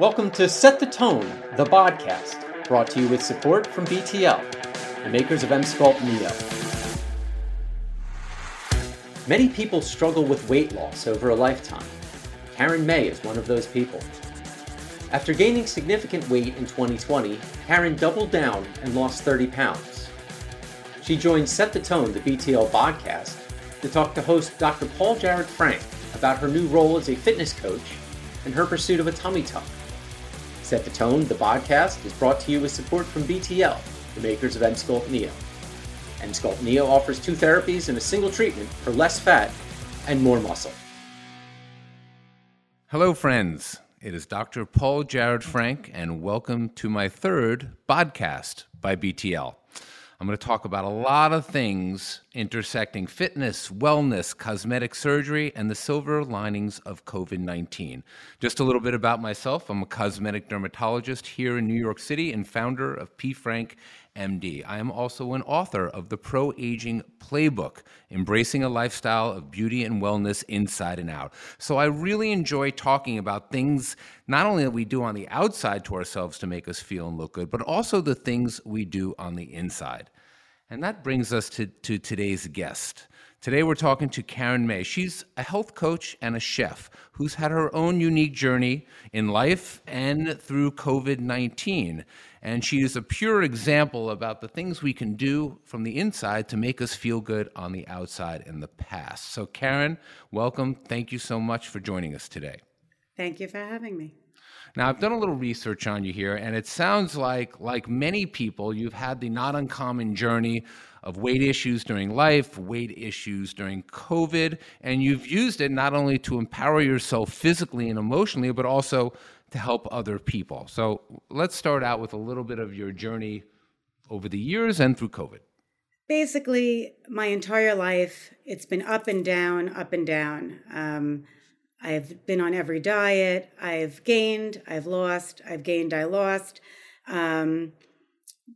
Welcome to Set the Tone, the podcast, brought to you with support from BTL, the makers of Emsculpt Neo. Many people struggle with weight loss over a lifetime. Karen May is one of those people. After gaining significant weight in 2020, Karen doubled down and lost 30 pounds. She joined Set the Tone, the BTL podcast, to talk to host Dr. Paul Jared Frank about her new role as a fitness coach and her pursuit of a tummy tuck. Set the Tone, the podcast, is brought to you with support from BTL, the makers of Emsculpt Neo. Emsculpt Neo offers two therapies and a single treatment for less fat and more muscle. Hello, friends. It is Dr. Paul Jared Frank, and welcome to my third podcast by BTL. I'm going to talk about a lot of things intersecting fitness, wellness, cosmetic surgery, and the silver linings of COVID 19. Just a little bit about myself I'm a cosmetic dermatologist here in New York City and founder of P. Frank MD. I am also an author of the Pro Aging Playbook, Embracing a Lifestyle of Beauty and Wellness Inside and Out. So I really enjoy talking about things not only that we do on the outside to ourselves to make us feel and look good, but also the things we do on the inside. And that brings us to, to today's guest. Today we're talking to Karen May. She's a health coach and a chef who's had her own unique journey in life and through COVID 19. And she is a pure example about the things we can do from the inside to make us feel good on the outside in the past. So, Karen, welcome. Thank you so much for joining us today. Thank you for having me. Now, I've done a little research on you here, and it sounds like, like many people, you've had the not uncommon journey of weight issues during life, weight issues during COVID, and you've used it not only to empower yourself physically and emotionally, but also to help other people. So let's start out with a little bit of your journey over the years and through COVID. Basically, my entire life, it's been up and down, up and down. Um, I've been on every diet. I've gained, I've lost, I've gained, I lost. Um,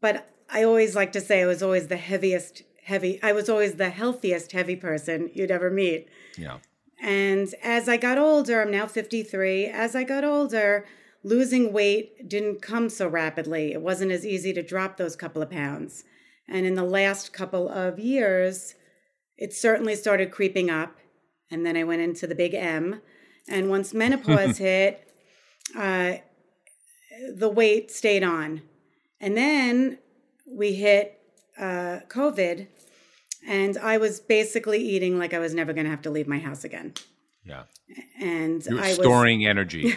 but I always like to say I was always the heaviest heavy. I was always the healthiest heavy person you'd ever meet. Yeah. And as I got older, I'm now 53. As I got older, losing weight didn't come so rapidly. It wasn't as easy to drop those couple of pounds. And in the last couple of years, it certainly started creeping up. And then I went into the big M. And once menopause hit, uh, the weight stayed on. And then we hit uh, COVID, and I was basically eating like I was never going to have to leave my house again. Yeah. And I was storing energy.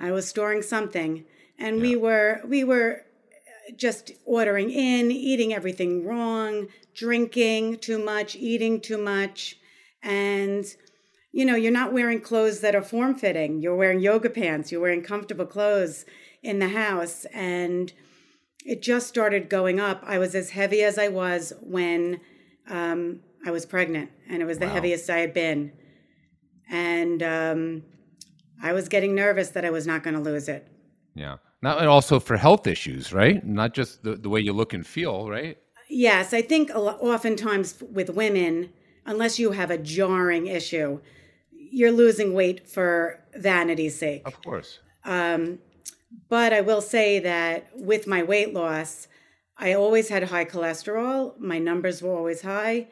I was storing something, and yeah. we were we were just ordering in, eating everything wrong, drinking too much, eating too much, and you know, you're not wearing clothes that are form fitting. You're wearing yoga pants, you're wearing comfortable clothes in the house and it just started going up. I was as heavy as I was when um, I was pregnant, and it was the wow. heaviest I had been. And um, I was getting nervous that I was not going to lose it. Yeah. Not and also for health issues, right? Not just the, the way you look and feel, right? Yes. I think oftentimes with women, unless you have a jarring issue, you're losing weight for vanity's sake. Of course. Um, but I will say that with my weight loss, I always had high cholesterol. My numbers were always high.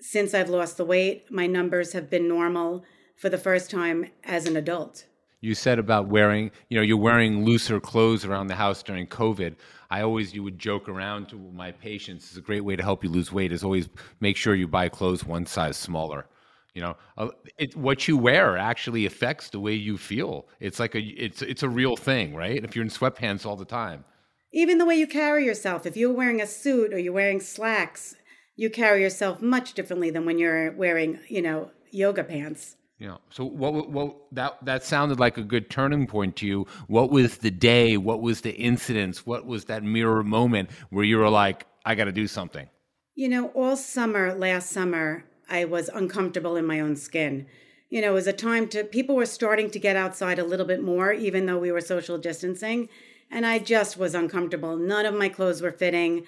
Since I've lost the weight, my numbers have been normal for the first time as an adult. You said about wearing, you know, you're wearing looser clothes around the house during COVID. I always, you would joke around to my patients. It's a great way to help you lose weight. Is always make sure you buy clothes one size smaller. You know, uh, it, what you wear actually affects the way you feel. It's like a it's it's a real thing, right? If you're in sweatpants all the time, even the way you carry yourself. If you're wearing a suit or you're wearing slacks, you carry yourself much differently than when you're wearing, you know, yoga pants. Yeah. So what what that that sounded like a good turning point to you. What was the day? What was the incidents? What was that mirror moment where you were like, I got to do something? You know, all summer last summer, I was uncomfortable in my own skin. You know, it was a time to, people were starting to get outside a little bit more, even though we were social distancing. And I just was uncomfortable. None of my clothes were fitting.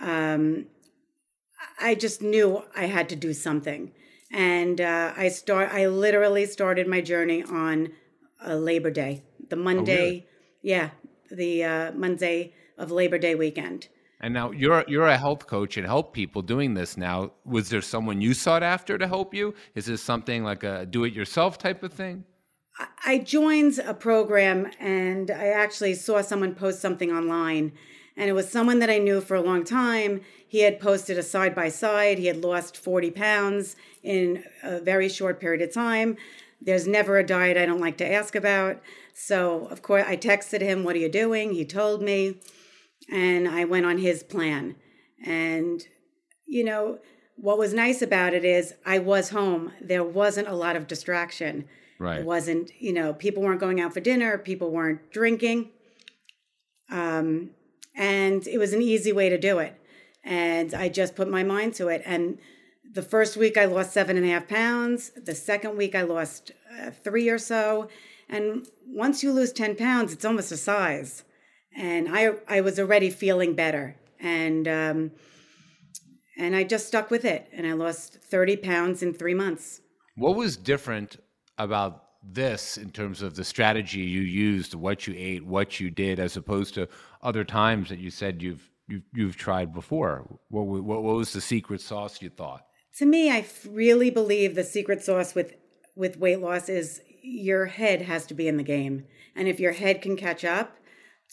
Um, I just knew I had to do something. And uh, I start. I literally started my journey on a Labor Day, the Monday, yeah, the uh, Monday of Labor Day weekend. And now you're you're a health coach and help people doing this now. Was there someone you sought after to help you? Is this something like a do it yourself type of thing? I joined a program and I actually saw someone post something online and it was someone that I knew for a long time. He had posted a side by side. He had lost 40 pounds in a very short period of time. There's never a diet I don't like to ask about. So, of course, I texted him, What are you doing? He told me and I went on his plan. And, you know, what was nice about it is I was home. There wasn't a lot of distraction. Right. It wasn't, you know, people weren't going out for dinner, people weren't drinking. Um, and it was an easy way to do it. And I just put my mind to it. And the first week I lost seven and a half pounds. The second week I lost uh, three or so. And once you lose 10 pounds, it's almost a size and I I was already feeling better, and um, and I just stuck with it, and I lost thirty pounds in three months. What was different about this in terms of the strategy you used, what you ate, what you did, as opposed to other times that you said you've you've, you've tried before? What, what what was the secret sauce you thought? To me, I really believe the secret sauce with with weight loss is your head has to be in the game, and if your head can catch up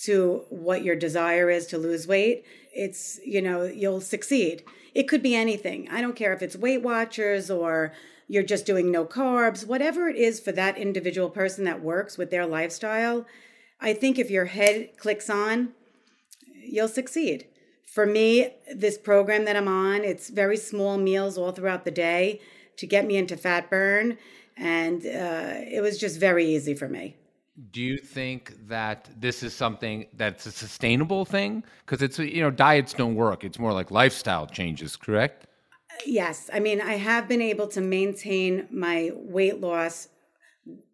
to what your desire is to lose weight, it's, you know, you'll succeed. It could be anything. I don't care if it's Weight Watchers or you're just doing no carbs, whatever it is for that individual person that works with their lifestyle. I think if your head clicks on, you'll succeed. For me, this program that I'm on, it's very small meals all throughout the day to get me into fat burn. And uh, it was just very easy for me do you think that this is something that's a sustainable thing? Because it's you know diets don't work. It's more like lifestyle changes correct? Yes. I mean i have been able to maintain my weight loss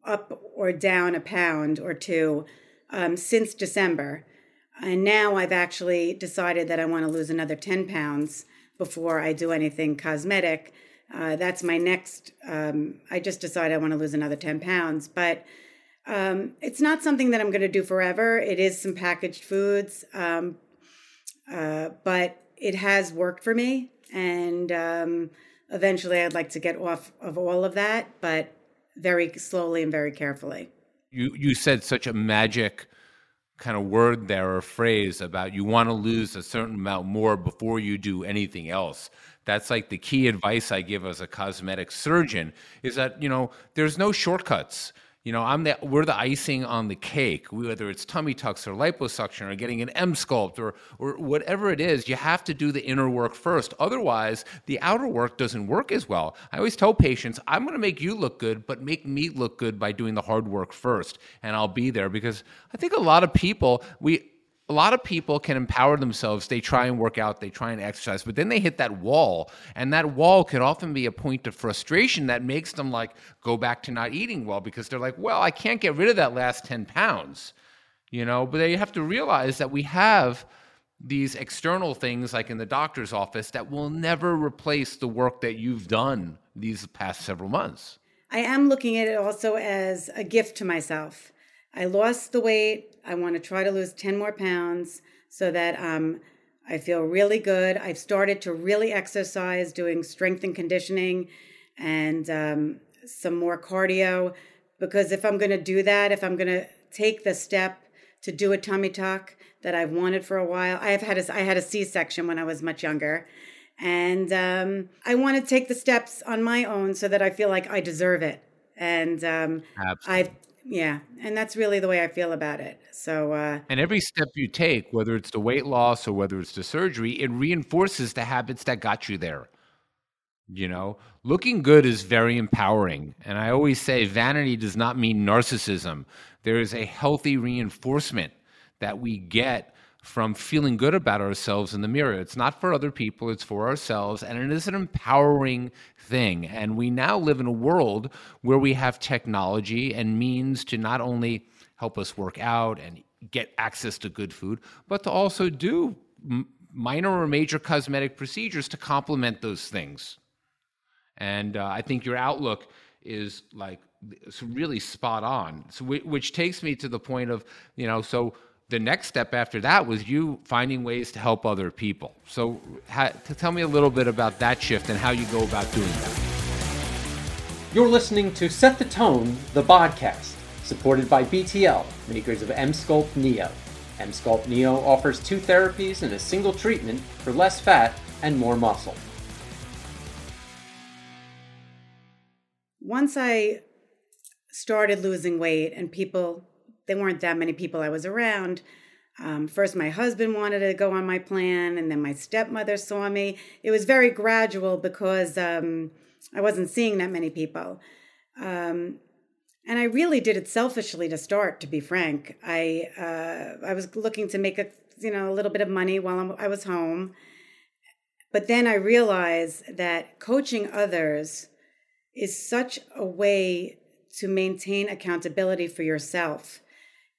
up or down a pound or two um, since december. And now i've actually decided that i want to lose another 10 pounds before i do anything cosmetic. Uh, that's my next um, i just decided i want to lose another 10 pounds. But um, it's not something that I'm going to do forever. It is some packaged foods, um, uh, but it has worked for me. And um, eventually, I'd like to get off of all of that, but very slowly and very carefully. You you said such a magic kind of word there or phrase about you want to lose a certain amount more before you do anything else. That's like the key advice I give as a cosmetic surgeon is that, you know, there's no shortcuts you know, I'm the we're the icing on the cake. Whether it's tummy tucks or liposuction or getting an Emsculpt or or whatever it is, you have to do the inner work first. Otherwise, the outer work doesn't work as well. I always tell patients, I'm going to make you look good, but make me look good by doing the hard work first, and I'll be there because I think a lot of people we a lot of people can empower themselves. They try and work out, they try and exercise, but then they hit that wall. And that wall can often be a point of frustration that makes them like go back to not eating well because they're like, well, I can't get rid of that last 10 pounds, you know? But they have to realize that we have these external things like in the doctor's office that will never replace the work that you've done these past several months. I am looking at it also as a gift to myself. I lost the weight. I want to try to lose 10 more pounds so that um, I feel really good. I've started to really exercise, doing strength and conditioning and um, some more cardio. Because if I'm going to do that, if I'm going to take the step to do a tummy tuck that I've wanted for a while, I've had a, I had a C-section when I was much younger, and um, I want to take the steps on my own so that I feel like I deserve it. And um, I've yeah and that's really the way i feel about it so uh, and every step you take whether it's the weight loss or whether it's the surgery it reinforces the habits that got you there you know? Looking good is very empowering and i always say vanity does not mean narcissism. There is a healthy reinforcement that we get from feeling good about ourselves in the mirror. It's not for other people, it's for ourselves. And it is an empowering thing. And we now live in a world where we have technology and means to not only help us work out and get access to good food, but to also do m- minor or major cosmetic procedures to complement those things. And uh, I think your outlook is like it's really spot on. So, which takes me to the point of, you know, so the next step after that was you finding ways to help other people. So, ha, to tell me a little bit about that shift and how you go about doing that. You're listening to Set the Tone, the podcast, supported by BTL, makers of Emsculpt Neo. Emsculpt Neo offers two therapies and a single treatment for less fat and more muscle. Once I started losing weight and people there weren't that many people I was around. Um, first, my husband wanted to go on my plan, and then my stepmother saw me. It was very gradual because um, I wasn't seeing that many people. Um, and I really did it selfishly to start, to be frank. I uh, I was looking to make a you know a little bit of money while I'm, I was home, but then I realized that coaching others is such a way to maintain accountability for yourself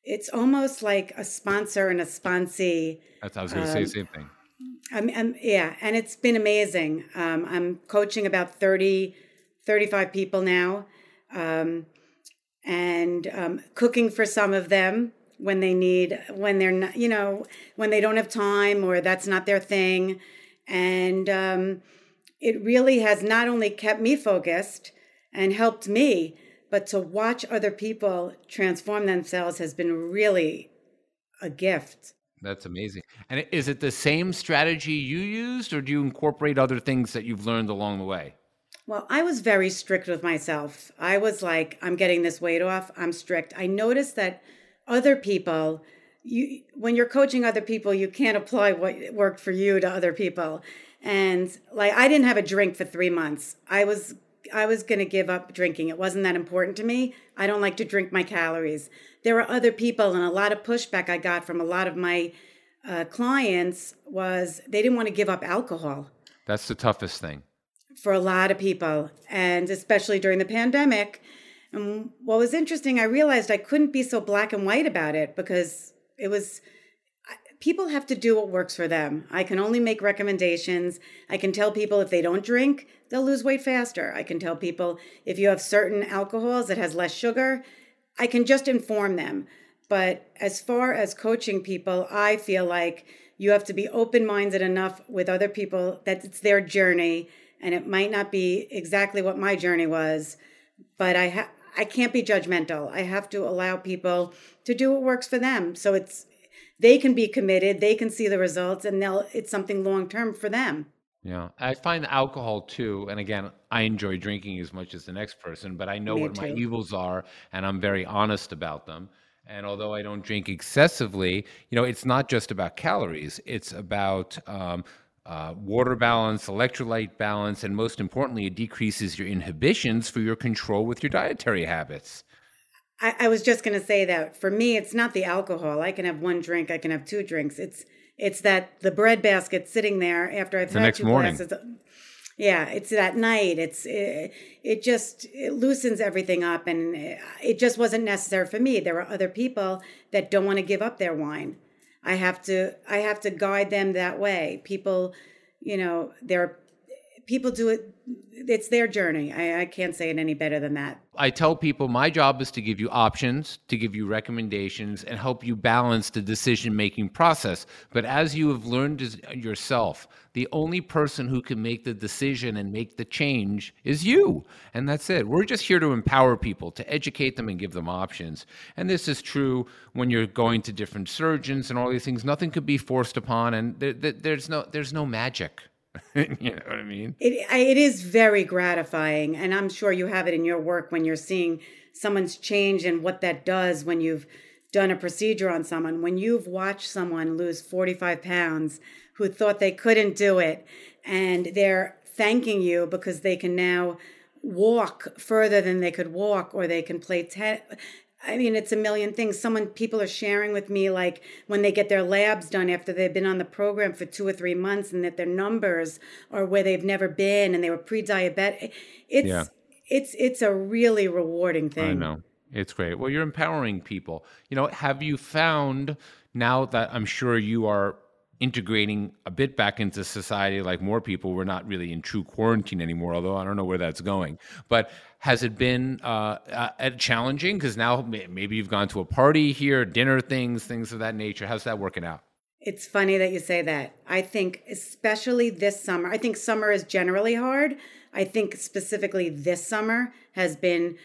it's almost like a sponsor and a sponsee. That's I was going to um, say the same thing. I'm, I'm, yeah, and it's been amazing. Um, I'm coaching about 30, 35 people now, um, and um, cooking for some of them when they need, when they're not, you know, when they don't have time or that's not their thing. And um, it really has not only kept me focused and helped me, but to watch other people transform themselves has been really a gift. That's amazing. And is it the same strategy you used, or do you incorporate other things that you've learned along the way? Well, I was very strict with myself. I was like, I'm getting this weight off. I'm strict. I noticed that other people, you when you're coaching other people, you can't apply what worked for you to other people. And like I didn't have a drink for 3 months. I was I was going to give up drinking. It wasn't that important to me. I don't like to drink my calories. There were other people, and a lot of pushback I got from a lot of my uh, clients was they didn't want to give up alcohol. That's the toughest thing for a lot of people, and especially during the pandemic. And what was interesting, I realized I couldn't be so black and white about it because it was people have to do what works for them. I can only make recommendations. I can tell people if they don't drink, they'll lose weight faster. I can tell people if you have certain alcohols that has less sugar, I can just inform them. But as far as coaching people, I feel like you have to be open minded enough with other people that it's their journey and it might not be exactly what my journey was, but I ha- I can't be judgmental. I have to allow people to do what works for them. So it's they can be committed, they can see the results, and they'll it's something long term for them. Yeah, I find alcohol too, and again, I enjoy drinking as much as the next person, but I know Me what too. my evils are, and I'm very honest about them. And although I don't drink excessively, you know, it's not just about calories; it's about um, uh, water balance, electrolyte balance, and most importantly, it decreases your inhibitions for your control with your dietary habits. I, I was just going to say that for me, it's not the alcohol. I can have one drink, I can have two drinks. It's it's that the bread basket sitting there after I've the had next two morning. glasses. Yeah, it's that night. It's it, it just it loosens everything up, and eh, it just wasn't necessary for me. There are other people that don't want to give up their wine. I have to I have to guide them that way. People, you know, there people do it it's their journey I, I, can't say it any better than that i tell people my job is to give you options to give you recommendations and help you balance the decision making process. But as you have learned yourself the only person who can make the decision and make the change is you. And that's it. We're just here to empower people to educate them and give them options. And this is true when you're going to different surgeons and all these things. Nothing could be forced upon and there, there, there's no there's no magic you know what I mean? It it is very gratifying, and I'm sure you have it in your work when you're seeing someone's change and what that does when you've done a procedure on someone. When you've watched someone lose 45 pounds who thought they couldn't do it, and they're thanking you because they can now walk further than they could walk, or they can play tennis I mean, it's a million things. Someone, people are sharing with me, like when they get their labs done after they've been on the program for two or three months, and that their numbers are where they've never been, and they were pre-diabetic. It's yeah. it's it's a really rewarding thing. I know it's great. Well, you're empowering people. You know, have you found now that I'm sure you are integrating a bit back into society like more people. We're not really in true quarantine anymore, although I don't know where that's going. But has it been uh, uh, challenging? Because now maybe you've gone to a party here, dinner things, things of that nature. How's that working out? It's funny that you say that. I think, especially this summer, I think summer is generally hard. I think specifically this summer has been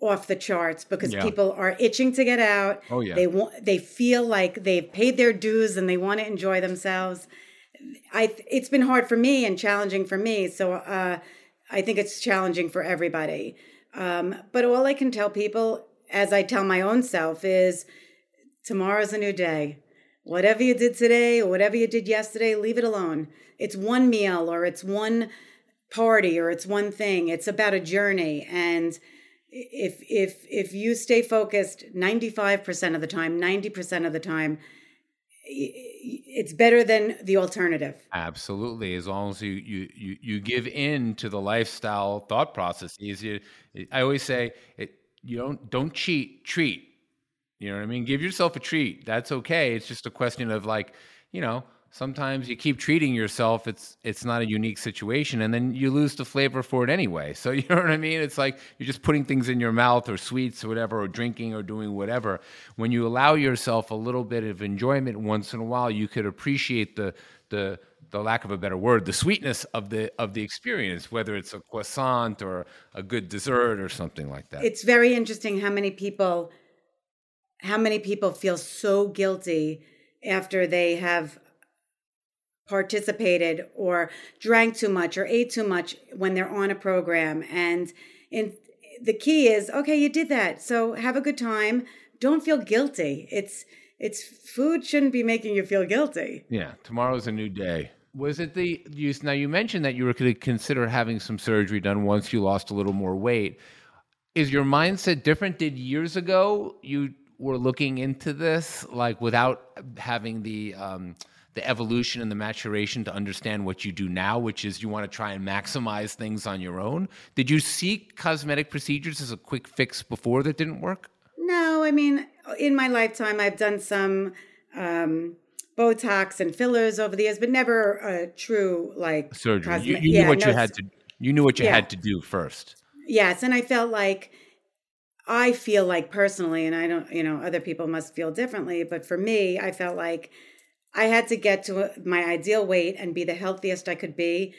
off the charts because yeah. people are itching to get out. Oh yeah. They want they feel like they've paid their dues and they want to enjoy themselves. I it's been hard for me and challenging for me. So uh, I think it's challenging for everybody. Um, but all I can tell people, as I tell my own self, is tomorrow's a new day. Whatever you did today or whatever you did yesterday, leave it alone. It's one meal or it's one party or it's one thing. It's about a journey and if if if you stay focused 95% of the time 90% of the time it's better than the alternative. Absolutely. As long as you you you, you give in to the lifestyle thought processes you i always say it, you don't don't cheat treat. You know what i mean? Give yourself a treat. That's okay. It's just a question of like you know sometimes you keep treating yourself it's it's not a unique situation and then you lose the flavor for it anyway. So you know what i mean? It's like you're just putting things in your mouth or sweets or whatever or drinking or doing whatever. When you allow yourself a little bit of enjoyment once in a while you could appreciate the the the lack of a better word the sweetness of the of the experience whether it's a croissant or a good dessert or something like that. It's very interesting how many people how many people feel so guilty after they have participated or drank too much or ate too much when they're on a program. And in the key is okay you did that. So have a good time. Don't feel guilty. It's it's food shouldn't be making you feel guilty. Yeah tomorrow's a new day. Was it the use now you mentioned that you were going to consider having some surgery done once you lost a little more weight. Is your mindset different? Did years ago you were looking into this like without having the um, the evolution and the maturation to understand what you do now, which is you want to try and maximize things on your own. Did you seek cosmetic procedures as a quick fix before that didn't work? No, I mean, in my lifetime, I've done some um, Botox and fillers over the years, but never a true like surgery. Cosme- you, you, knew yeah, what no, you had to. You knew what you yeah. had to do first. Yes, and I felt like I feel like personally, and I don't, you know, other people must feel differently, but for me, I felt like I had to get to my ideal weight and be the healthiest I could be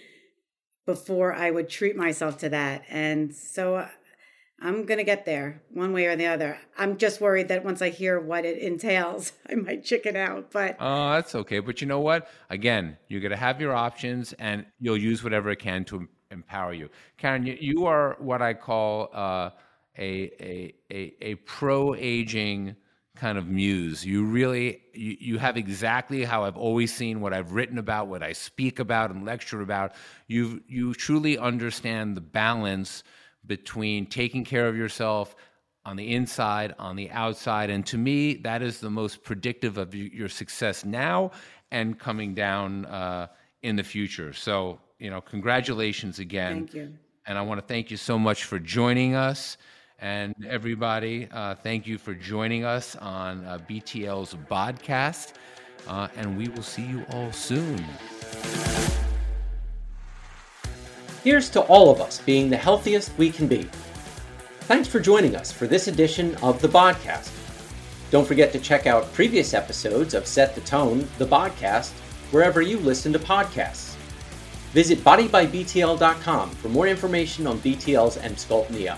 before I would treat myself to that. And so uh, I'm going to get there one way or the other. I'm just worried that once I hear what it entails, I might chicken out. But oh, that's okay. But you know what? Again, you're going to have your options, and you'll use whatever it can to empower you. Karen, you, you are what I call uh, a, a a a pro aging kind of muse. You really you, you have exactly how I've always seen what I've written about, what I speak about and lecture about. You you truly understand the balance between taking care of yourself on the inside, on the outside, and to me, that is the most predictive of your success now and coming down uh, in the future. So you know, congratulations again. Thank you. And I want to thank you so much for joining us. And everybody, uh, thank you for joining us on uh, BTL's podcast. Uh, and we will see you all soon. Here's to all of us being the healthiest we can be. Thanks for joining us for this edition of the podcast. Don't forget to check out previous episodes of Set the Tone, the podcast, wherever you listen to podcasts. Visit bodybybtl.com for more information on BTL's Emsculpt Neo.